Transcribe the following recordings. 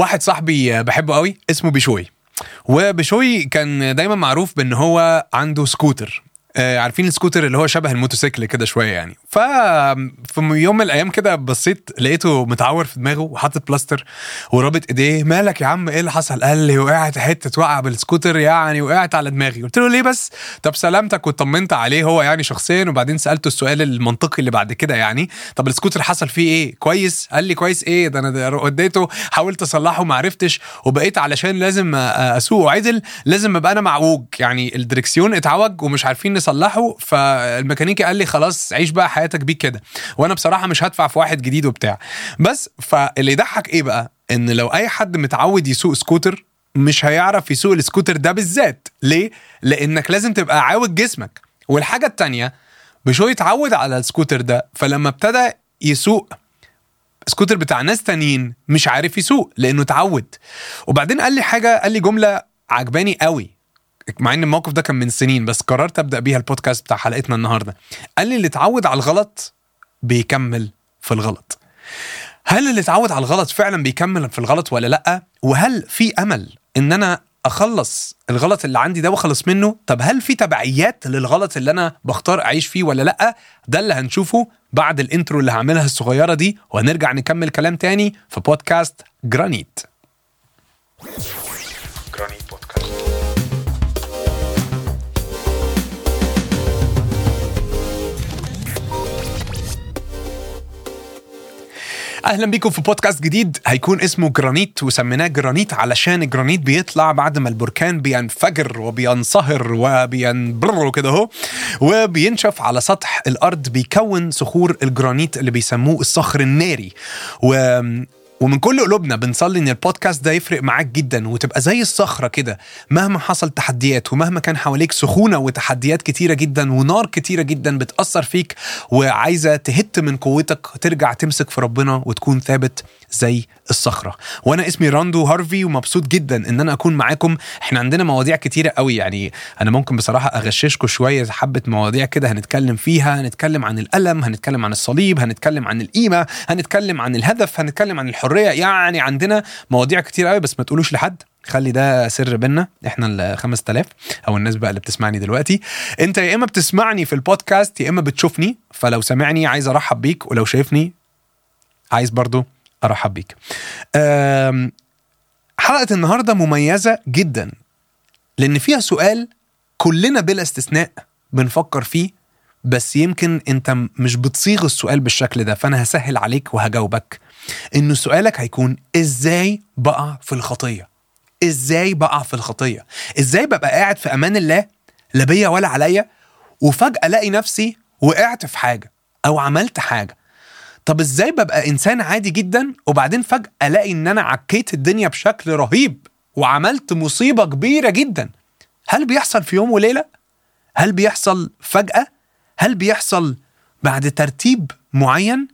واحد صاحبي بحبه قوي اسمه بشوي وبشوي كان دايما معروف بإن هو عنده سكوتر. آه، عارفين السكوتر اللي هو شبه الموتوسيكل كده شوية يعني. ف في يوم من الأيام كده بصيت لقيته متعور في دماغه وحاطط بلاستر ورابط إيديه. مالك يا عم؟ إيه اللي حصل؟ قال لي وقعت حتة وقعة بالسكوتر يعني وقعت على دماغي. قلت له ليه بس؟ طب سلامتك. وطمنت عليه هو يعني شخصيا. وبعدين سألته السؤال المنطقي اللي بعد كده يعني طب السكوتر حصل فيه إيه؟ كويس؟ قال لي كويس إيه؟ ده أنا اديته حاولت أصلحه ما عرفتش. وبقيت علشان لازم أسوقه. عدل لازم أبقى أنا معوج. يعني الدركسيون اتعوج ومش عارفين نصلحه فالميكانيكي قال لي خلاص عيش بقى حياتك بيك كده. وأنا بصراحة مش هدفع في واحد جديد وبتاع. بس فاللي يضحك إيه بقى؟ إن لو أي حد متعود يسوق سكوتر مش هيعرف يسوق السكوتر ده بالذات. ليه؟ لأنك لازم تبقى عاوج جسمك. والحاجة التانية مش هو يتعود على السكوتر ده فلما ابتدى يسوق سكوتر بتاع ناس تانيين مش عارف يسوق لأنه اتعود. وبعدين قال لي حاجة قال لي جملة عجباني قوي. مع إن الموقف ده كان من سنين بس قررت أبدأ بيها البودكاست بتاع حلقتنا النهارده. قال لي اللي اتعود على الغلط بيكمل في الغلط. هل اللي اتعود على الغلط فعلا بيكمل في الغلط ولا لأ؟ وهل في أمل إن أنا أخلص الغلط اللي عندي ده وأخلص منه؟ طب هل في تبعيات للغلط اللي أنا بختار أعيش فيه ولا لأ؟ ده اللي هنشوفه بعد ال intro اللي هعملها الصغيرة دي وهنرجع نكمل كلام تاني في بودكاست جرانيت. أهلا بيكم في بودكاست جديد. هيكون اسمه جرانيت وسميناه جرانيت علشان الجرانيت بيطلع بعد ما البركان بينفجر وبينصهر وبينبر كده أهو وبينشف على سطح الأرض بيكون صخور الجرانيت اللي بيسموه الصخر الناري. و ومن كل قلوبنا بنصلي إن البودكاست ده يفرق معاك جدا وتبقى زي الصخرة كده مهما حصل تحديات ومهما كان حواليك سخونة وتحديات كتيرة جدا ونار كتيرة جدا بتأثر فيك وعايزة تهت من قوتك ترجع تمسك في ربنا وتكون ثابت زي الصخرة. وأنا اسمي راندو هارفي ومبسوط جدا إن أنا أكون معاكم. إحنا عندنا مواضيع كتيرة قوي يعني أنا ممكن بصراحة اغششكم شوية حبة مواضيع كده هنتكلم فيها هنتكلم عن الألم هنتكلم عن الصليب هنتكلم عن القيمة هنتكلم عن الهدف هنتكلم عن الحرية يعني عندنا مواضيع كتير قوي بس ما تقولوش لحد. خلي ده سر بينا. إحنا ال 5000 أو الناس بقى اللي بتسمعني دلوقتي. انت يا إما بتسمعني في البودكاست يا إما بتشوفني. فلو سامعني عايز أرحب بيك. ولو شايفني عايز برضو أرحب بيك. حلقة النهارده مميزة جدا لأن فيها سؤال كلنا بلا استثناء بنفكر فيه. بس يمكن أنت مش بتصيغ السؤال بالشكل ده. فأنا هسهل عليك وهجاوبك. إنه سؤالك هيكون إزاي بقع في الخطية؟ إزاي بقع في الخطية؟ إزاي ببقى قاعد في أمان الله لا بيا ولا عليا وفجأة ألاقي نفسي وقعت في حاجة أو عملت حاجة؟ طب إزاي ببقى إنسان عادي جدا وبعدين فجأة ألاقي إن أنا عكيت الدنيا بشكل رهيب وعملت مصيبة كبيرة جدا؟ هل بيحصل في يوم وليلة؟ هل بيحصل فجأة؟ هل بيحصل بعد ترتيب معين؟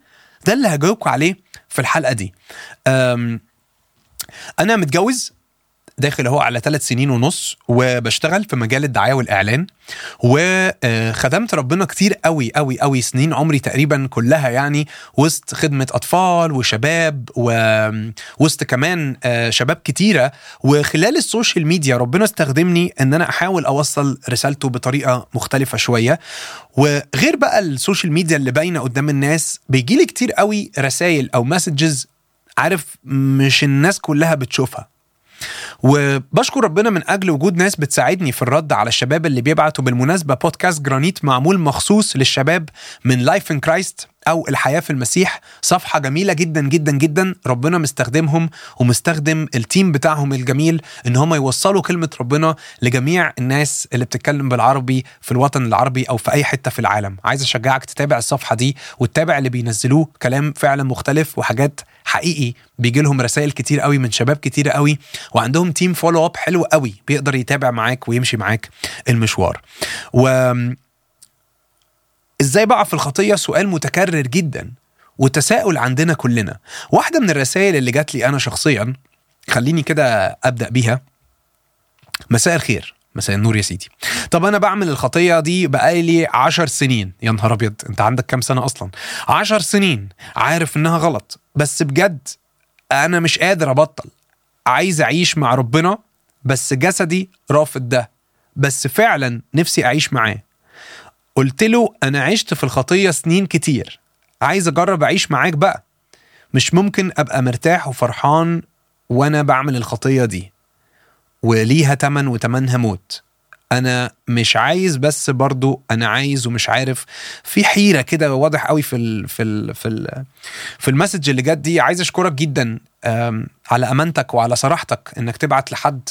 ده اللي هجاوبكم عليه في الحلقة دي. أنا متجوز داخل اهو على ثلاث سنين ونص وبشتغل في مجال الدعاية والإعلان. وخدمت ربنا كتير قوي قوي قوي سنين عمري تقريبا كلها يعني وسط خدمة أطفال وشباب ووسط كمان شباب كتيرة. وخلال ال social media ربنا استخدمني إن أنا أحاول أوصل رسالته بطريقة مختلفة شوية. وغير بقى ال social media اللي باينة قدام الناس بيجي لي كتير قوي رسائل أو messages عارف مش الناس كلها بتشوفها. وبشكر ربنا من أجل وجود ناس بتساعدني في الرد على الشباب اللي بيبعتوا بالمناسبة بودكاست جرانيت معمول مخصوص للشباب من Life in Christ أو الحياة في المسيح صفحة جميلة جدا جدا جدا. ربنا مستخدمهم ومستخدم ال team بتاعهم الجميل إن هم يوصلوا كلمة ربنا لجميع الناس اللي بتتكلم بالعربي في الوطن العربي أو في أي حتة في العالم. عايز أشجعك تتابع الصفحة دي وتتابع اللي بينزلوه. كلام فعلا مختلف وحاجات حقيقي. بيجي لهم رسائل كتير قوي من شباب كتير قوي وعندهم team follow up حلو قوي بيقدر يتابع معاك ويمشي معاك المشوار. و إزاي بقع في الخطية سؤال متكرر جدا وتساؤل عندنا كلنا؟ واحدة من الرسائل اللي جات لي أنا شخصيا خليني كده أبدأ بيها. مساء الخير. مساء النور يا سيدي. طب أنا بعمل الخطية دي بقالي عشر سنين. يا نهار أبيض أنت عندك كام سنة أصلا؟ عشر سنين. عارف إنها غلط. بس بجد أنا مش قادر أبطل. عايز أعيش مع ربنا بس جسدي رافض ده. بس فعلا نفسي أعيش معاه. قلت له أنا عشت في الخطية سنين كتير. عايز أجرب أعيش معاك بقى. مش ممكن أبقى مرتاح وفرحان وأنا بعمل الخطية دي. وليها تمن وتمنها موت. أنا مش عايز بس برضو أنا عايز ومش عارف. في حيرة كده واضح قوي في ال في ال في ال في المسج اللي جت دي. عايز أشكرك جدا على أمانتك وعلى صراحتك إنك تبعت لحد.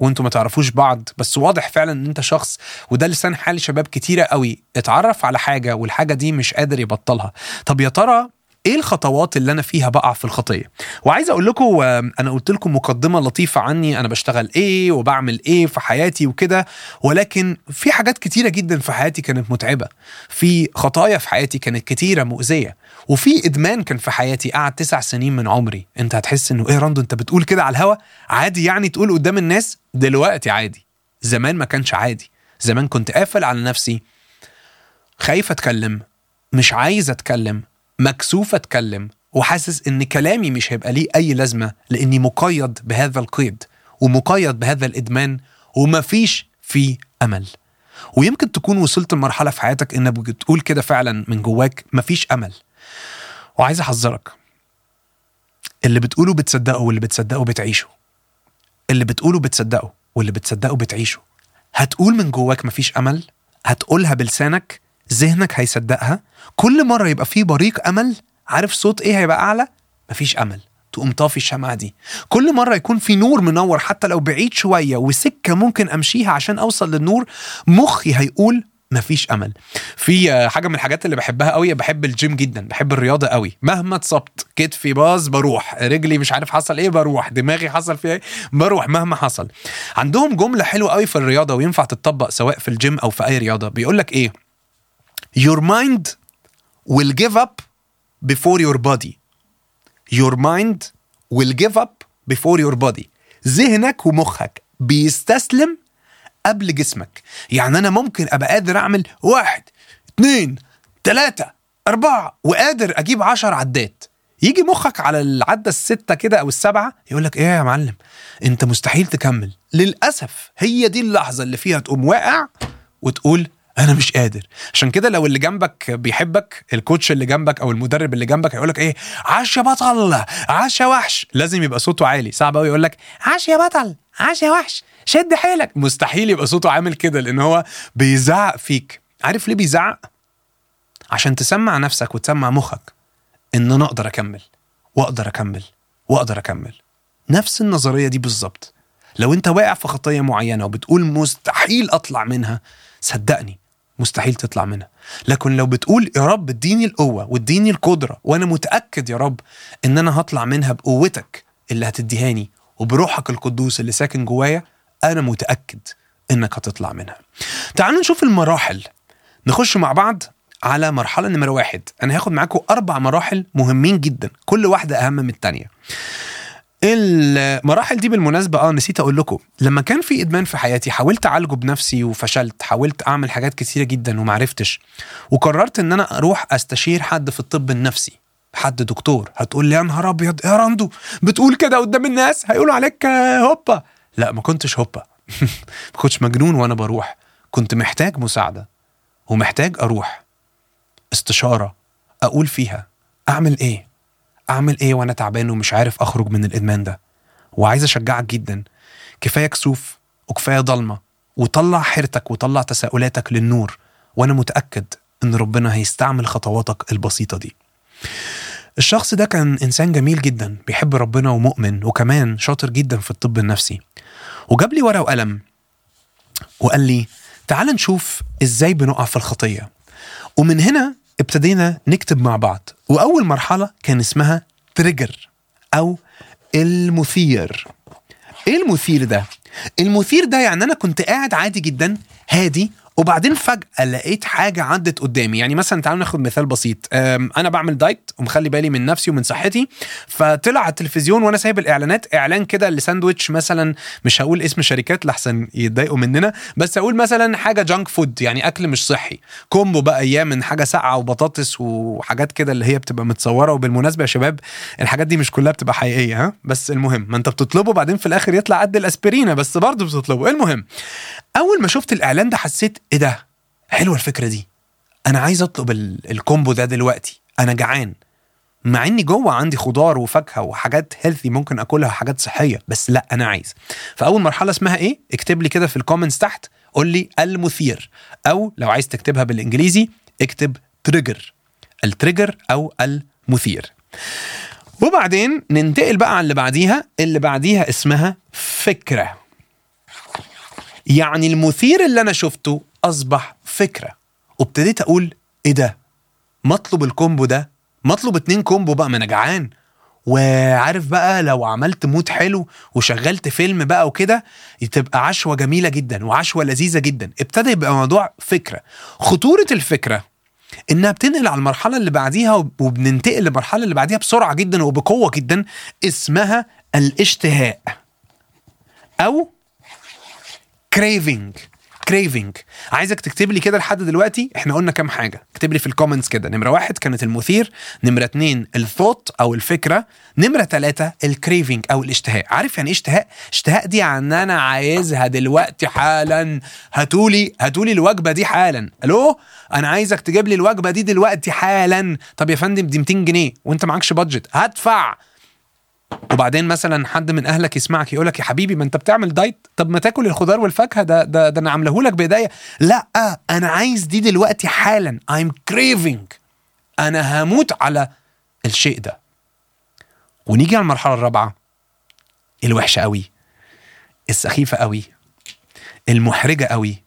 وانتوا ما تعرفوش بعض بس واضح فعلا إن أنت شخص وده لسان حال شباب كتيرة قوي اتعرف على حاجة والحاجة دي مش قادر يبطلها. طب يا ترى إيه الخطوات اللي أنا فيها بقع في الخطية؟ وعايز أقول لكم أنا قلت لكم مقدمة لطيفة عني أنا بشتغل إيه وبعمل إيه في حياتي وكده ولكن في حاجات كتيرة جدا في حياتي كانت متعبة. في خطايا في حياتي كانت كتيرة مؤذية وفي إدمان كان في حياتي قعد تسع سنين من عمري. أنت هتحس إنه إيه راندو أنت بتقول كده على الهوا؟ عادي يعني تقول قدام الناس؟ دلوقتي عادي. زمان ما كانش عادي. زمان كنت قافل على نفسي خايف أتكلم مش عايز أتكلم مكسوف أتكلم وحاسس إن كلامي مش هيبقى ليه أي لازمة لأني مقيد بهذا القيد ومقيد بهذا الإدمان ومفيش فيه أمل. ويمكن تكون وصلت لمرحلة في حياتك إنك بتقول كده فعلا من جواك مفيش أمل. وعايز أحذرك. اللي بتقوله بتصدقه واللي بتصدقه بتعيشه. اللي بتقوله بتصدقه واللي بتصدقه بتعيشه. هتقول من جواك مفيش أمل؟ هتقولها بلسانك؟ ذهنك هيصدقها. كل مرة يبقى فيه بريق أمل عارف صوت إيه هيبقى أعلى؟ مفيش أمل. تقوم طافي الشمعة دي. كل مرة يكون في نور منور حتى لو بعيد شوية وسكة ممكن أمشيها عشان أوصل للنور مخي هيقول مفيش أمل. في حاجة من الحاجات اللي بحبها قوي بحب الجيم جدا بحب الرياضة قوي مهما اتصبت كتفي باظ بروح. رجلي مش عارف حصل إيه بروح. دماغي حصل فيها إيه بروح. مهما حصل. عندهم جملة حلوة قوي في الرياضة وينفع تتطبق سواء في الجيم أو في أي رياضة. بيقول لك إيه؟ Your mind will give up before your body. Your mind will give up before your body. ذهنك ومخك بيستسلم قبل جسمك. يعني أنا ممكن أبقى قادر أعمل واحد اتنين تلاتة أربعة وقادر أجيب عشر عدات. يجي مخك على العدة الستة كده أو السبعة يقول لك إيه يا معلم؟ أنت مستحيل تكمل. للأسف هي دي اللحظة اللي فيها تقوم واقع وتقول أنا مش قادر. عشان كده لو اللي جنبك بيحبك الكوتش اللي جنبك أو المدرب اللي جنبك هيقول لك إيه؟ عاش يا بطل! عاش يا وحش! لازم يبقى صوته عالي. صعب قوي يقول لك عاش يا بطل! عاش يا وحش! شد حيلك! مستحيل يبقى صوته عامل كده لأن هو بيزعق فيك. عارف ليه بيزعق؟ عشان تسمع نفسك وتسمع مخك إن أنا أقدر أكمل وأقدر أكمل وأقدر أكمل. نفس النظرية دي بالظبط. لو أنت واقع في خطية معينة وبتقول مستحيل أطلع منها صدقني مستحيل تطلع منها. لكن لو بتقول يا رب اديني القوة واديني القدرة وأنا متأكد يا رب إن أنا هطلع منها بقوتك اللي هتديهاني وبروحك القدوس اللي ساكن جوايا أنا متأكد إنك هتطلع منها. تعالوا نشوف المراحل. نخش مع بعض على مرحلة نمرة واحد. أنا هاخد معاكم أربع مراحل مهمين جدا كل واحدة أهم من التانية. المراحل دي بالمناسبة آه نسيت أقول لكم. لما كان في إدمان في حياتي حاولت أعالجه بنفسي وفشلت حاولت أعمل حاجات كتيرة جدا ومعرفتش وقررت إن أنا أروح أستشير حد في الطب النفسي. حد دكتور. هتقول لي يا نهار أبيض! يا راندو! بتقول كده قدام الناس؟ هيقولوا عليك آه، هوبا! لا ما كنتش هوبا. ما كنتش مجنون وأنا بروح. كنت محتاج مساعدة ومحتاج أروح استشارة أقول فيها أعمل إيه. أعمل إيه وأنا تعبان ومش عارف أخرج من الإدمان ده؟ وعايز أشجعك جدا. كفاية كسوف وكفاية ضلمة. وطلع حيرتك وطلع تساؤلاتك للنور. وأنا متأكد إن ربنا هيستعمل خطواتك البسيطة دي. الشخص ده كان إنسان جميل جدا بيحب ربنا ومؤمن وكمان شاطر جدا في الطب النفسي. وجاب لي ورقة وقلم وقال لي تعال نشوف إزاي بنقع في الخطية. ومن هنا ابتدينا نكتب مع بعض. وأول مرحلة كان اسمها trigger أو المثير. إيه المثير ده؟ المثير ده يعني أنا كنت قاعد عادي جدا هادي وبعدين فجأة لقيت حاجة عدت قدامي. يعني مثلا تعالوا ناخد مثال بسيط. أنا بعمل diet ومخلي بالي من نفسي ومن صحتي فطلع على التلفزيون وأنا سايب الإعلانات إعلان كده لساندوتش مثلا مش هقول اسم شركات لحسن يتضايقوا مننا بس أقول مثلا حاجة junk food يعني أكل مش صحي. combo بقى أيام من حاجة ساقعة وبطاطس وحاجات كده اللي هي بتبقى متصورة وبالمناسبة يا شباب الحاجات دي مش كلها بتبقى حقيقية ها؟ بس المهم ما أنت بتطلبه بعدين في الآخر يطلع قد الأسبرينة بس برضه بتطلبه. المهم أول ما شفت الإعلان ده حسيت إيه ده؟ حلوة الفكرة دي. أنا عايز أطلب ال- ال combo ده دلوقتي. أنا جعان. مع إني جوه عندي خضار وفاكهة وحاجات healthy ممكن أكلها حاجات صحية بس لأ أنا عايز. فأول مرحلة اسمها إيه؟ اكتب لي كده في ال comments تحت قول لي المثير. أو لو عايز تكتبها بالإنجليزي اكتب trigger ال trigger أو المثير. وبعدين ننتقل بقى على اللي بعديها. اللي بعديها اسمها فكرة. يعني المثير اللي أنا شفته أصبح فكرة. وابتديت أقول إيه ده؟ ما أطلب ال combo ده؟ ما أطلب اتنين combo بقى ما أنا جعان. وعارف بقى لو عملت mood حلو وشغلت فيلم بقى وكده تبقى عشوة جميلة جدا وعشوة لذيذة جدا. ابتدى يبقى موضوع فكرة. خطورة الفكرة إنها بتنقل على المرحلة اللي بعديها وبننتقل للمرحلة اللي بعديها بسرعة جدا وبقوة جدا اسمها الاشتهاء. أو craving craving عايزك تكتب لي كده لحد دلوقتي إحنا قلنا كام حاجة. اكتب لي في ال comments كده. نمرة واحد كانت المثير نمرة اتنين الثوت أو الفكرة نمرة ثلاثة ال craving أو الاشتهاء. عارف يعني إيه اشتهاء؟ اشتهاء دي يعني أنا عايزها دلوقتي حالا. هاتولي هاتولي الوجبة دي حالا. ألو؟ أنا عايزك تجيب لي الوجبة دي دلوقتي حالا. طب يا فندم دي 200 جنيه وأنت معكش budget هدفع. وبعدين مثلا حد من أهلك يسمعك يقول لك يا حبيبي ما أنت بتعمل diet؟ طب ما تاكل الخضار والفاكهة ده ده, ده أنا عامله لك بايديا لا أنا عايز دي دلوقتي حالا. I'm craving. أنا هموت على الشيء ده. ونيجي على المرحلة الرابعة الوحشة قوي السخيفة قوي المحرجة قوي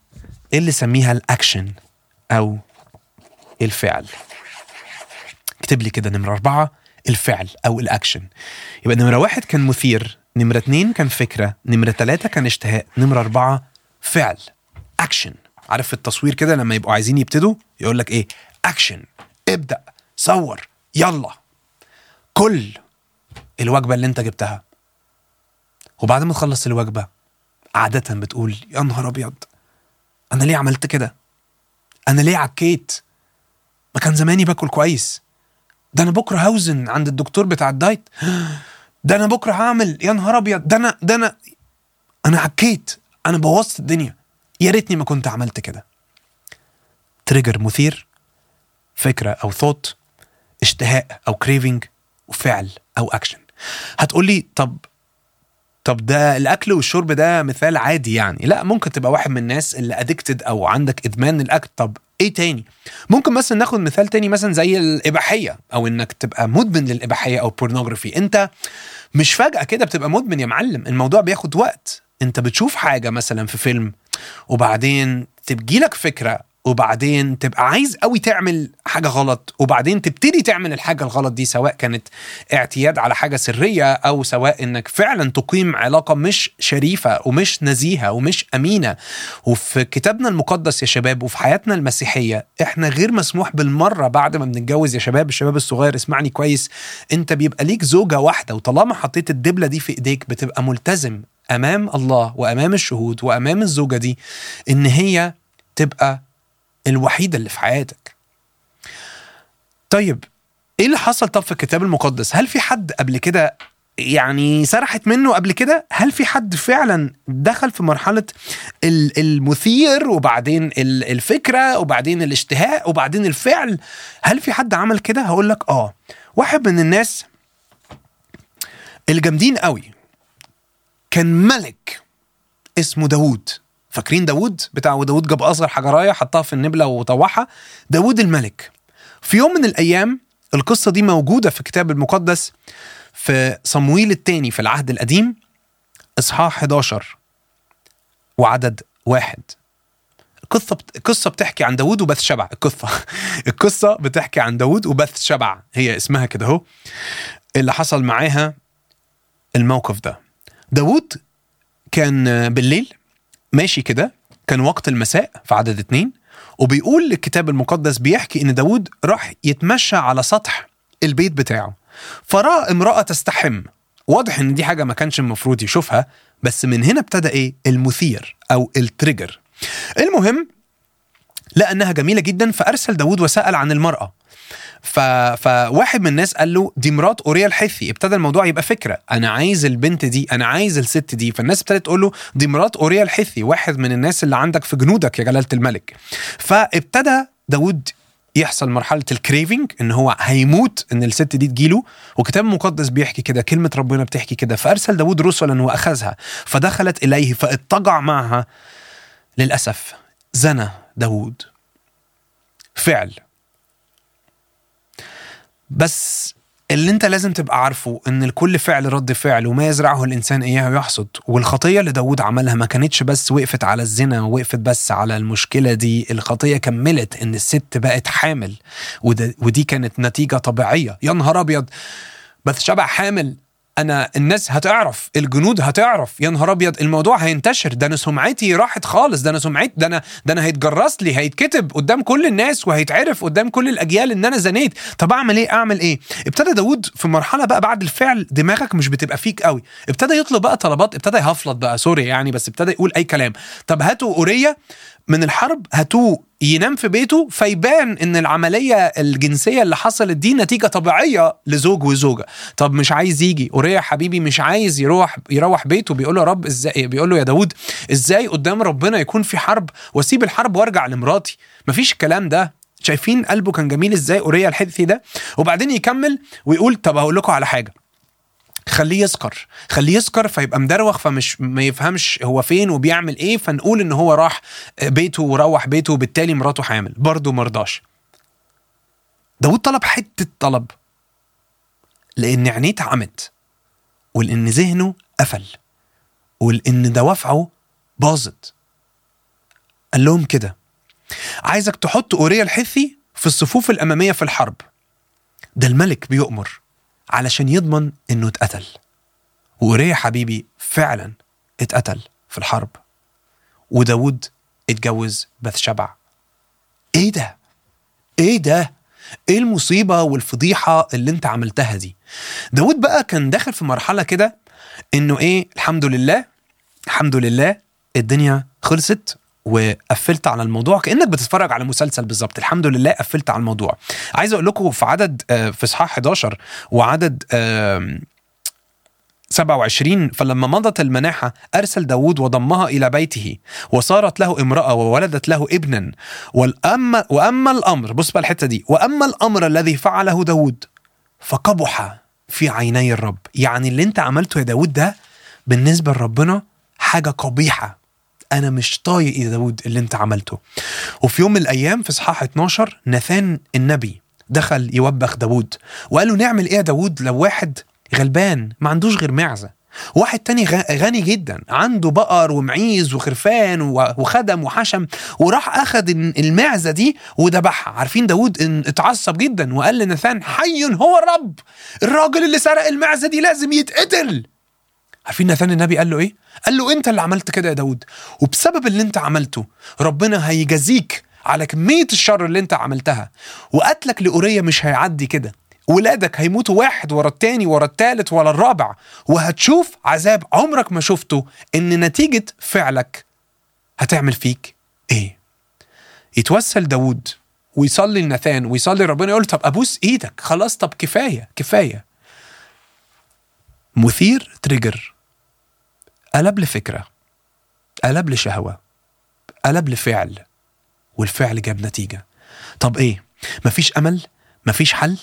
اللي سميها الأكشن أو الفعل. اكتب لي كده نمرة أربعة. الفعل أو الاكشن يبقى نمرة واحد كان مثير نمرة اتنين كان فكرة نمرة تلاتة كان اشتهاء نمرة اربعة فعل اكشن عارف التصوير كده لما يبقوا عايزين يبتدوا يقول لك إيه؟ اكشن ابدأ صور يلا. كل الوجبة اللي انت جبتها. وبعد ما تخلص الوجبة عادة بتقول يا نهار أبيض أنا ليه عملت كده؟ أنا ليه عكيت؟ ما كان زماني باكل كويس. ده أنا بكرة هوزن عند الدكتور بتاع ال diet. ده أنا بكرة هعمل يا نهار أبيض ده أنا ده أنا أنا عكيت أنا بوظت الدنيا. يا ريتني ما كنت عملت كده. trigger مثير فكرة أو ثوت اشتهاء أو craving وفعل أو اكشن هتقولي طب طب ده الأكل والشرب ده مثال عادي يعني. لا ممكن تبقى واحد من الناس اللي addicted أو عندك إدمان الاكل طب إيه تاني؟ ممكن مثلا ناخد مثال تاني مثلا زي الإباحية أو إنك تبقى مدمن للإباحية أو pornography أنت مش فجأة كده بتبقى مدمن يا معلم. الموضوع بياخد وقت. أنت بتشوف حاجة مثلا في فيلم وبعدين تجيلك فكرة وبعدين تبقى عايز قوي تعمل حاجة غلط وبعدين تبتدي تعمل الحاجة الغلط دي سواء كانت اعتياد على حاجة سرية أو سواء إنك فعلا تقيم علاقة مش شريفة ومش نزيهة ومش أمينة. وفي كتابنا المقدس يا شباب وفي حياتنا المسيحية إحنا غير مسموح بالمرة بعد ما بنتجوز يا شباب الشباب الصغير اسمعني كويس أنت بيبقى ليك زوجة واحدة وطالما حطيت الدبلة دي في إيديك بتبقى ملتزم أمام الله وأمام الشهود وأمام الزوجة دي إن هي تبقى الوحيدة اللي في حياتك. طيب إيه اللي حصل طب في الكتاب المقدس؟ هل في حد قبل كده يعني سرحت منه قبل كده؟ هل في حد فعلا دخل في مرحلة ال- المثير وبعدين ال- الفكرة وبعدين الاشتهاء وبعدين الفعل؟ هل في حد عمل كده؟ هقول لك آه. واحد من الناس الجامدين قوي كان ملك اسمه داوود فاكرين داوود؟ بتاع داوود جاب أصغر حجرايه حطها في النبلة وطوحها. داوود الملك. في يوم من الأيام القصة دي موجودة في الكتاب المقدس في صمويل الثاني في العهد القديم إصحاح 11 وعدد واحد. القصة. القصة بتحكي عن داوود وبث شبع. القصة القصة بتحكي عن داوود وبث شبع. هي اسمها كده أهو. اللي حصل معاها الموقف ده. داوود كان بالليل ماشي كده كان وقت المساء في عدد اتنين وبيقول الكتاب المقدس بيحكي إن داود راح يتمشى على سطح البيت بتاعه فرأى امرأة تستحم. واضح إن دي حاجة ما كانش المفروض يشوفها بس من هنا ابتدى إيه؟ المثير أو ال trigger. المهم لقى انها جميلة جدا فأرسل داود وسأل عن المرأة. ف... فواحد من الناس قال له دي مرات أوريا الحثي ابتدى الموضوع يبقى فكرة. أنا عايز البنت دي أنا عايز الست دي. فالناس ابتدت تقول له دي مرات أوريا الحثي واحد من الناس اللي عندك في جنودك يا جلالة الملك. فابتدى داود يحصل مرحلة ال craving إن هو هيموت إن الست دي تجيله وكتاب مقدس بيحكي كده كلمة ربنا بتحكي كده. فأرسل داود رسلا وأخذها فدخلت إليه فاضطجع معها. للأسف زنى داود فعل. بس اللي انت لازم تبقى عارفه ان لكل فعل رد فعل وما يزرعه الإنسان إياه يحصد. والخطية اللي داود عملها ما كانتش بس وقفت على الزنا وقفت بس على المشكلة دي الخطية كملت إن الست بقت حامل. ودي كانت نتيجة طبيعية. يا نهار أبيض! بس شبع حامل. أنا الناس هتعرف الجنود هتعرف. يا نهار أبيض الموضوع هينتشر. ده أنا سمعتي راحت خالص. ده أنا سمعتي ده أنا ده أنا هيتجرس لي هيتكتب قدام كل الناس وهيتعرف قدام كل الأجيال إن أنا زنيت. طب أعمل إيه؟ أعمل إيه؟ ابتدى داود في مرحلة بقى بعد الفعل دماغك مش بتبقى فيك قوي. ابتدى يطلب بقى طلبات ابتدى يهفلط بقى. سوري يعني بس ابتدى يقول أي كلام. طب هاتوا أورية. من الحرب هاتوه ينام في بيته فيبان إن العملية الجنسية اللي حصلت دي نتيجة طبيعية لزوج وزوجة. طب مش عايز يجي. أوريا حبيبي مش عايز يروح يروح بيته بيقول له يا رب إزاي بيقول له يا داود إزاي قدام ربنا يكون في حرب؟ وأسيب الحرب وأرجع لمراتي. مفيش الكلام ده. شايفين قلبه كان جميل إزاي أوريا الحدثي ده وبعدين يكمل ويقول طب هقول لكم على حاجة. خليه يسكر خليه يسكر فيبقى مدروخ فمش ما يفهمش هو فين وبيعمل إيه فنقول إن هو راح بيته وروح بيته وبالتالي مراته حامل. برضه مرضاش داود طلب حتة طلب. لأن عينيه اتعمت. ولأن ذهنه قفل. ولأن دوافعه باظت. قال لهم كده. عايزك تحط أوريا الحثي في الصفوف الأمامية في الحرب. ده الملك بيؤمر. علشان يضمن إنه اتقتل. وأوريا حبيبي فعلا اتقتل في الحرب. وداود اتجوز بثشبع. إيه ده؟ إيه ده؟ إيه المصيبة والفضيحة اللي أنت عملتها دي؟ داود بقى كان داخل في مرحلة كده إنه إيه الحمد لله الحمد لله الدنيا خلصت. وقفلت على الموضوع كأنك بتتفرج على مسلسل بالظبط. الحمد لله قفلت على الموضوع. عايز أقول لكم في عدد في إصحاح 11 وعدد 27 فلما مضت المناحة أرسل داود وضمها إلى بيته وصارت له امرأة وولدت له ابنا. والأما وأما الأمر بص بقى الحتة دي وأما الأمر الذي فعله داود فقبح في عيني الرب. يعني اللي أنت عملته يا داود ده بالنسبة لربنا حاجة قبيحة. أنا مش طايق يا داود اللي أنت عملته. وفي يوم من الأيام في إصحاح 12 ناثان النبي دخل يوبخ داود وقال له نعمل إيه يا داود لو واحد غلبان ما عندوش غير معزة. واحد تاني غني جدا عنده بقر ومعيز وخرفان وخدم وحشم وراح اخد المعزة دي وذبحها عارفين داود اتعصب جدا وقال لناثان حي هو الرب. الراجل اللي سرق المعزة دي لازم يتقتل. عارفين ناثان النبي قال له إيه؟ قال له أنت اللي عملت كده يا داود. وبسبب اللي أنت عملته ربنا هيجازيك على كمية الشر اللي أنت عملتها. وقتلك لأورية مش هيعدي كده. ولادك هيموتوا واحد ورا التاني ورا التالت ورا الرابع. وهتشوف عذاب عمرك ما شفته إن نتيجة فعلك هتعمل فيك إيه؟ يتوسل داود ويصلي لناثان ويصلي ربنا يقول طب أبوس إيدك. خلاص طب كفاية كفاية. مثير تريجر. قلب لفكرة قلب لشهوة قلب لفعل والفعل جاب نتيجة. طب إيه؟ مفيش أمل؟ مفيش حل؟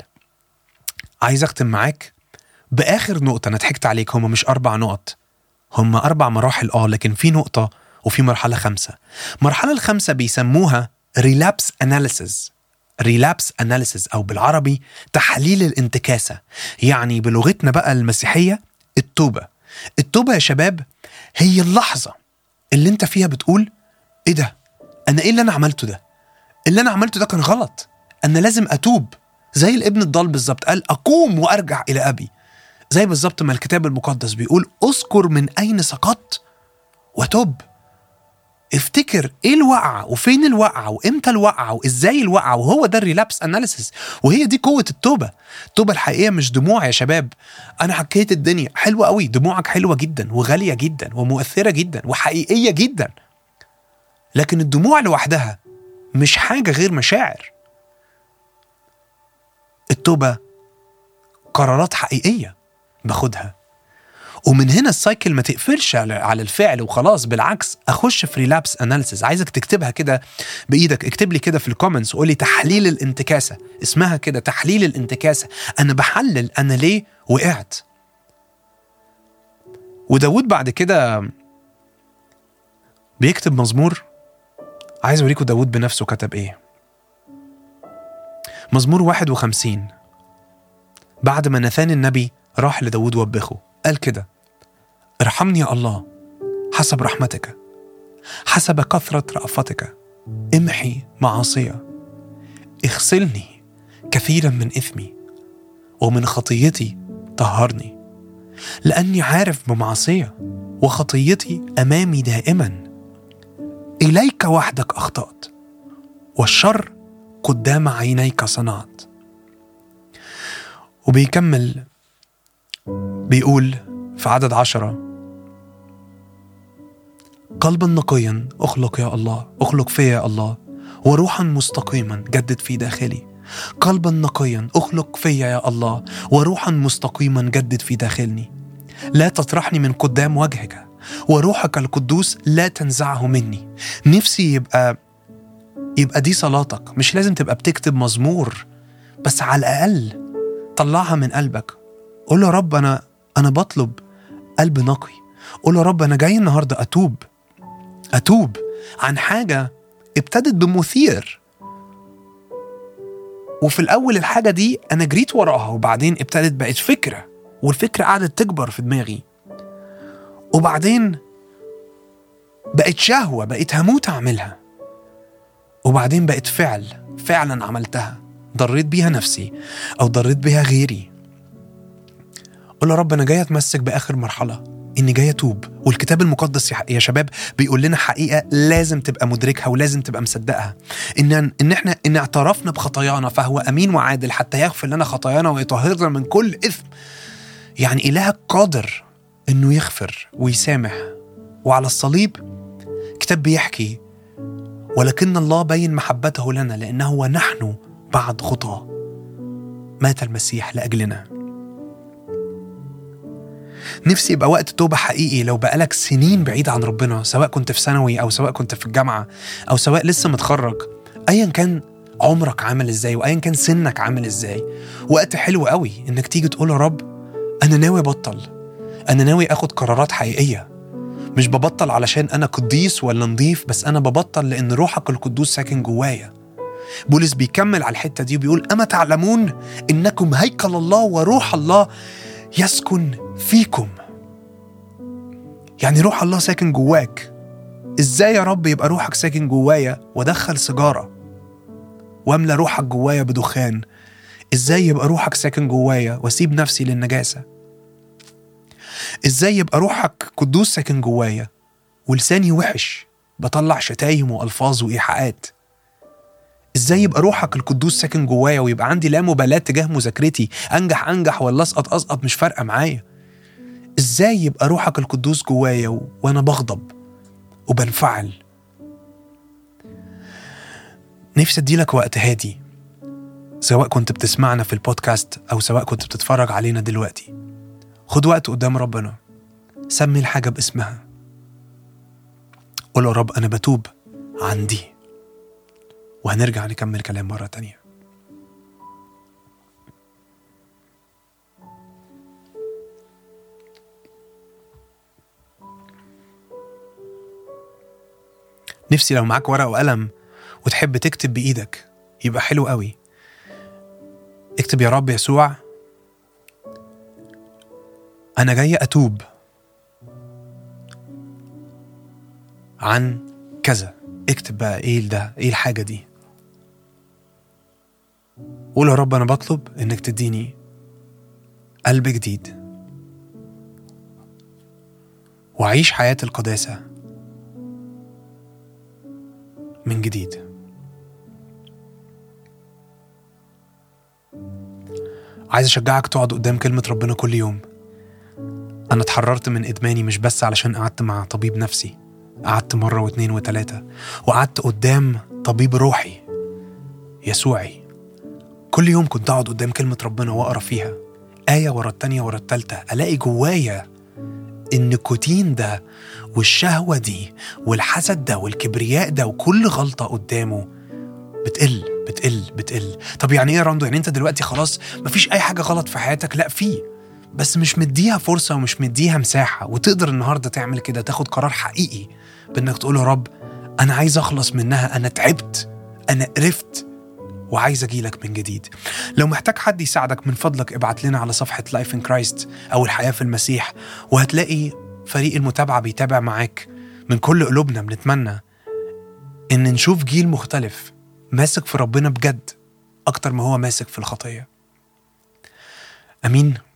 عايز أختم معاك؟ بآخر نقطة أنا ضحكت عليك هما مش أربع نقط. هما أربع مراحل آه لكن في نقطة وفي مرحلة خمسة. المرحلة الخامسة بيسموها relapse analysis relapse analysis أو بالعربي تحليل الانتكاسة. يعني بلغتنا بقى المسيحية التوبة. التوبة يا شباب هي اللحظة اللي انت فيها بتقول إيه ده؟ أنا إيه اللي أنا عملته ده؟ اللي أنا عملته ده كان غلط. أنا لازم أتوب. زي الابن الضال بالظبط قال أقوم وأرجع إلى أبي. زي بالظبط ما الكتاب المقدس بيقول أذكر من أين سقطت وتب. افتكر إيه الوقعة وفين الوقعة وامتى الوقعة وازاي الوقعة وهو ده الريلابس اناليسيس وهي دي قوة التوبة. التوبة الحقيقية مش دموع يا شباب. أنا حكيت الدنيا. حلوة قوي. دموعك حلوة جدا وغالية جدا ومؤثرة جدا وحقيقية جدا. لكن الدموع لوحدها مش حاجة غير مشاعر. التوبة قرارات حقيقية باخدها. ومن هنا ال cycle ما تقفلش على الفعل وخلاص بالعكس أخش في relapse analysis عايزك تكتبها كده بإيدك. اكتب لي كده في الكومنتس وقول لي تحليل الانتكاسة. اسمها كده تحليل الانتكاسة. أنا بحلل أنا ليه وقعت؟ وداود بعد كده بيكتب مزمور. عايز أوريكم داود بنفسه كتب إيه. مزمور 51 بعد ما نثان النبي راح لداود وبخه. قال كده ارحمني يا الله حسب رحمتك حسب كثرة رأفتك امحي معاصي اغسلني كثيرا من إثمي ومن خطيتي طهرني لأني عارف بمعصية وخطيتي أمامي دائما. إليك وحدك أخطأت والشر قدام عينيك صنعت. وبيكمل بيقول في عدد عشرة قلبا نقيا اخلق يا الله اخلق فيا يا الله وروحا مستقيما جدد في داخلي. قلبا نقيا اخلق فيا يا الله وروحا مستقيما جدد في داخلي لا تطرحني من قدام وجهك وروحك القدوس لا تنزعه مني. نفسي يبقى يبقى دي صلاتك مش لازم تبقى بتكتب مزمور بس على الأقل طلعها من قلبك. قول له رب أنا أنا بطلب قلب نقي. قول له رب أنا جاي النهاردة أتوب. أتوب. عن حاجة ابتدت بمثير. وفي الأول الحاجة دي أنا جريت وراها وبعدين ابتدت بقت فكرة والفكرة قعدت تكبر في دماغي. وبعدين بقت شهوة بقيت هموت أعملها. وبعدين بقت فعل فعلا عملتها. ضريت بيها نفسي أو ضريت بيها غيري. قول يا رب أنا جاي أتمسك بآخر مرحلة إني جاي أتوب. والكتاب المقدس يا شباب بيقول لنا حقيقة لازم تبقى مدركها ولازم تبقى مصدقها. إن إن إحنا إن اعترفنا بخطايانا فهو أمين وعادل حتى يغفر لنا خطايانا ويطهرنا من كل إثم. يعني إلهك قادر إنه يغفر ويسامح. وعلى الصليب كتاب بيحكي ولكن الله بين محبته لنا لأنه ونحن بعد خطاه. مات المسيح لأجلنا. نفسي يبقى وقت توبة حقيقي لو بقالك سنين بعيد عن ربنا سواء كنت في ثانوي أو سواء كنت في الجامعة أو سواء لسه متخرج. أيا كان عمرك عامل إزاي وايا كان سنك عامل إزاي. وقت حلو قوي إنك تيجي تقول يا رب أنا ناوي أبطل. أنا ناوي آخد قرارات حقيقية. مش ببطل علشان أنا قديس ولا نضيف بس أنا ببطل لأن روحك القدوس ساكن جوايا. بولس بيكمل على الحتة دي وبيقول أما تعلمون إنكم هيكل الله وروح الله يسكن فيكم. يعني روح الله ساكن جواك. إزاي يا رب يبقى روحك ساكن جوايا وادخل سيجارة؟ واملى روحك جوايا بدخان. إزاي يبقى روحك ساكن جوايا وأسيب نفسي للنجاسة؟ إزاي يبقى روحك قدوس ساكن جوايا؟ ولساني وحش بطلع شتايم وألفاظ وإيحاءات. إزاي يبقى روحك القدوس ساكن جوايا ويبقى عندي لا مبالاه تجاه مذاكرتي؟ أنجح أنجح ولا أسقط؟ أسقط مش فارقة معايا. إزاي يبقى روحك القدوس جوايا و... وأنا بغضب وبنفعل؟ نفسي أديلك وقت هادي سواء كنت بتسمعنا في البودكاست أو سواء كنت بتتفرج علينا دلوقتي. خد وقت قدام ربنا سمي الحاجة باسمها. قول يا رب أنا بتوب عن دي وهنرجع نكمل كلام مرة تانية. نفسي لو معاك ورقة وقلم وتحب تكتب بإيدك يبقى حلو قوي. اكتب يا رب يسوع أنا جاي أتوب عن كذا. اكتب بقى إيه ده إيه الحاجة دي؟ قول يا رب أنا بطلب إنك تديني قلب جديد. وأعيش حياة القداسة من جديد. عايز أشجعك تقعد قدام كلمة ربنا كل يوم. أنا اتحررت من إدماني مش بس علشان قعدت مع طبيب نفسي قعدت مرة واتنين وتلاتة وقعدت قدام طبيب روحي يسوعي. كل يوم كنت أقعد قدام كلمة ربنا وأقرأ فيها. آية ورا التانية ورا التالتة. ألاقي جوايا النيكوتين ده والشهوة دي والحسد ده والكبرياء ده وكل غلطة قدامه بتقل بتقل بتقل. طب يعني إيه يا راندو؟ يعني أنت دلوقتي خلاص مفيش أي حاجة غلط في حياتك؟ لأ في. بس مش مديها فرصة ومش مديها مساحة. وتقدر النهاردة تعمل كده تاخد قرار حقيقي بإنك تقول يا رب أنا عايز أخلص منها أنا تعبت أنا قرفت. وعايز اجيلك من جديد. لو محتاج حد يساعدك من فضلك ابعت لنا على صفحة Life in Christ أو الحياة في المسيح وهتلاقي فريق المتابعة بيتابع معاك من كل قلوبنا. بنتمنى إن نشوف جيل مختلف ماسك في ربنا بجد أكتر ما هو ماسك في الخطية. أمين.